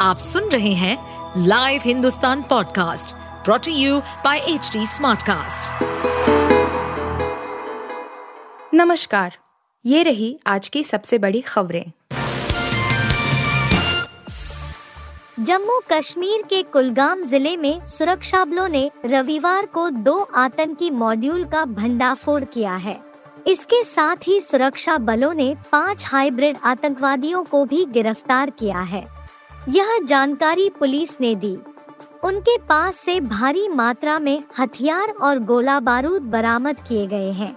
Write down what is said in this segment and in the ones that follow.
आप सुन रहे हैं live Hindustan podcast brought to you by H Smartcast. नमस्कार ये रही आज की सबसे बड़ी खबरें। जम्मू कश्मीर के कुलगाम ज़िले में सुरक्षा बलों ने रविवार को दो आतंकी मॉड्यूल का भंडाफोड़ किया है। इसके साथ ही सुरक्षा बलों ने पाँच हाइब्रिड आतंकवादियों को भी गिरफ़्तार किया है। यह जानकारी पुलिस ने दी। उनके पास से भारी मात्रा में हथियार और गोला बारूद बरामद किए गए हैं।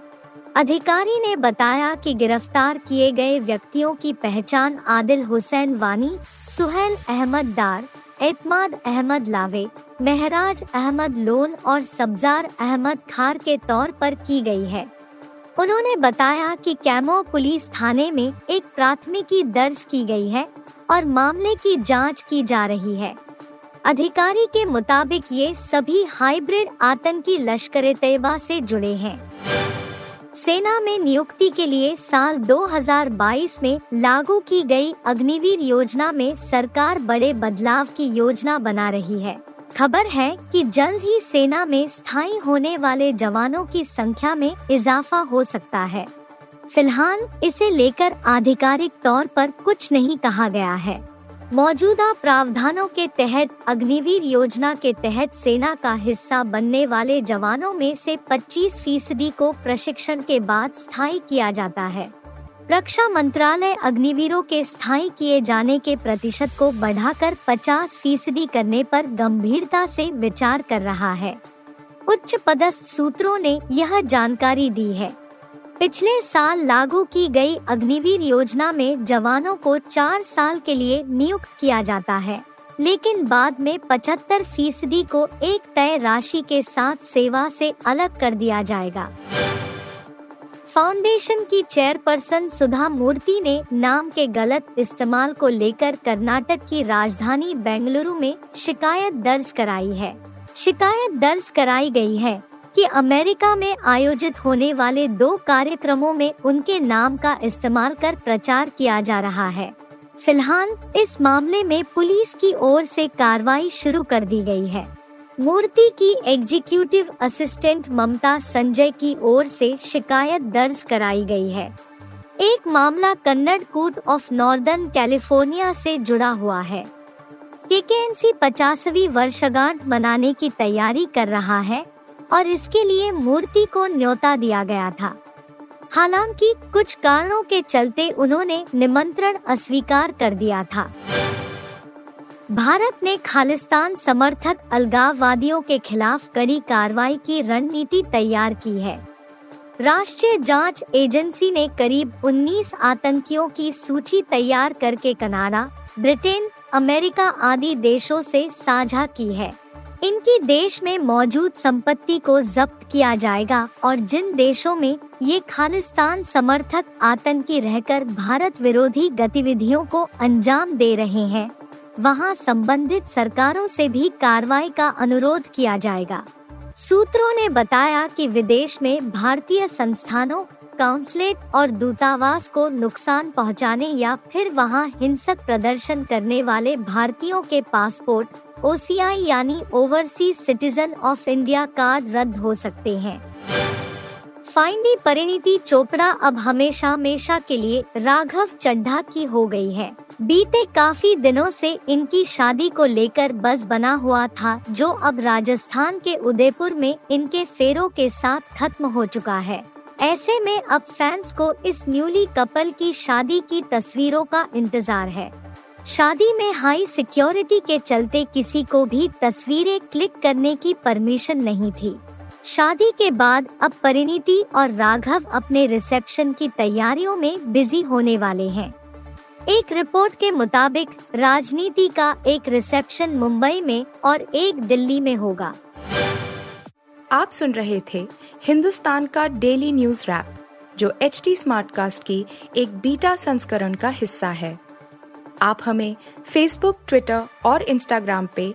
अधिकारी ने बताया कि गिरफ़्तार किए गए व्यक्तियों की पहचान आदिल हुसैन वानी, सुहेल अहमद डार एतमाद अहमद लावे, महराज अहमद लोन और सब्जार अहमद खार के तौर पर की गई है। उन्होंने बताया कि कैमो पुलिस थाने में एक प्राथमिकी दर्ज की गई है और मामले की जाँच की जा रही है। अधिकारी के मुताबिक ये सभी हाइब्रिड आतंकी लश्कर तैयबा से जुड़े हैं। सेना में नियुक्ति के लिए साल 2022 में लागू की गई अग्निवीर योजना में सरकार बड़े बदलाव की योजना बना रही है। खबर है कि जल्द ही सेना में स्थायी होने वाले जवानों की संख्या में इजाफा हो सकता है। फ़िलहाल इसे लेकर आधिकारिक तौर पर कुछ नहीं कहा गया है। मौजूदा प्रावधानों के तहत अग्निवीर योजना के तहत सेना का हिस्सा बनने वाले जवानों में से 25 फ़ीसदी को प्रशिक्षण के बाद स्थायी किया जाता है। रक्षा मंत्रालय अग्निवीरों के स्थायी किए जाने के प्रतिशत को बढ़ाकर 50 फ़ीसदी करने पर गंभीरता से विचार कर रहा है। उच्च पदस्थ सूत्रों ने यह जानकारी दी है। पिछले साल लागू की गई अग्निवीर योजना में जवानों को चार साल के लिए नियुक्त किया जाता है, लेकिन बाद में 75 फ़ीसदी को एक तय राशि के साथ सेवा से अलग कर दिया जाएगा। फाउंडेशन की चेयरपर्सन सुधा मूर्ति ने नाम के गलत इस्तेमाल को लेकर कर्नाटक की राजधानी बेंगलुरु में शिकायत दर्ज कराई है। शिकायत दर्ज कराई गई है कि अमेरिका में आयोजित होने वाले दो कार्यक्रमों में उनके नाम का इस्तेमाल कर प्रचार किया जा रहा है। फ़िलहाल इस मामले में पुलिस की ओर से कार्रवाई शुरू कर दी गई है। मूर्ति की एग्जीक्यूटिव असिस्टेंट ममता संजय की ओर से शिकायत दर्ज कराई गई है। एक मामला कन्नड़ कोर्ट ऑफ़ नॉर्दर्न कैलिफ़ोर्निया से जुड़ा हुआ है। के के पचासवीं वर्षगांठ मनाने की तैयारी कर रहा है और इसके लिए मूर्ति को न्योता दिया गया था। हालाँकि कुछ कारणों के चलते उन्होंने निमंत्रण अस्वीकार कर दिया था। भारत ने खालिस्तान समर्थक अलगाववादियों के खिलाफ कड़ी कार्रवाई की रणनीति तैयार की है। राष्ट्रीय जाँच एजेंसी ने करीब 19 आतंकियों की सूची तैयार करके कनाडा, ब्रिटेन, अमेरिका आदि देशों से साझा की है। इनकी देश में मौजूद संपत्ति को जब्त किया जाएगा और जिन देशों में ये खालिस्तान समर्थक आतंकी रहकर भारत विरोधी गतिविधियों को अंजाम दे रहे हैं। वहाँ संबंधित सरकारों से भी कार्रवाई का अनुरोध किया जाएगा। सूत्रों ने बताया कि विदेश में भारतीय संस्थानों काउंसलेट और दूतावास को नुकसान पहुँचाने या फिर वहाँ हिंसक प्रदर्शन करने वाले भारतीयों के पासपोर्ट, ओसीआई यानी overseas citizen of India card रद्द हो सकते हैं। फाइंडी परिणीति चोपड़ा अब हमेशा हमेशा के लिए राघव चड्ढा की हो गई है। बीते काफ़ी दिनों से इनकी शादी को लेकर बस बना हुआ था, जो अब राजस्थान के उदयपुर में इनके फेरों के साथ खत्म हो चुका है। ऐसे में अब फैंस को इस न्यूली कपल की शादी की तस्वीरों का इंतज़ार है। शादी में हाई सिक्योरिटी के चलते किसी को भी तस्वीरें क्लिक करने की परमिशन नहीं थी। शादी के बाद अब परिणीति और राघव अपने रिसेप्शन की तैयारियों में बिज़ी होने वाले हैं। एक रिपोर्ट के मुताबिक राजनीति का एक रिसेप्शन मुंबई में और एक दिल्ली में होगा। आप सुन रहे थे हिंदुस्तान का डेली न्यूज़ रैप, जो एच टी स्मार्ट कास्ट की एक बीटा संस्करण का हिस्सा है। आप हमें फेसबुक ट्विटर और इंस्टाग्राम पे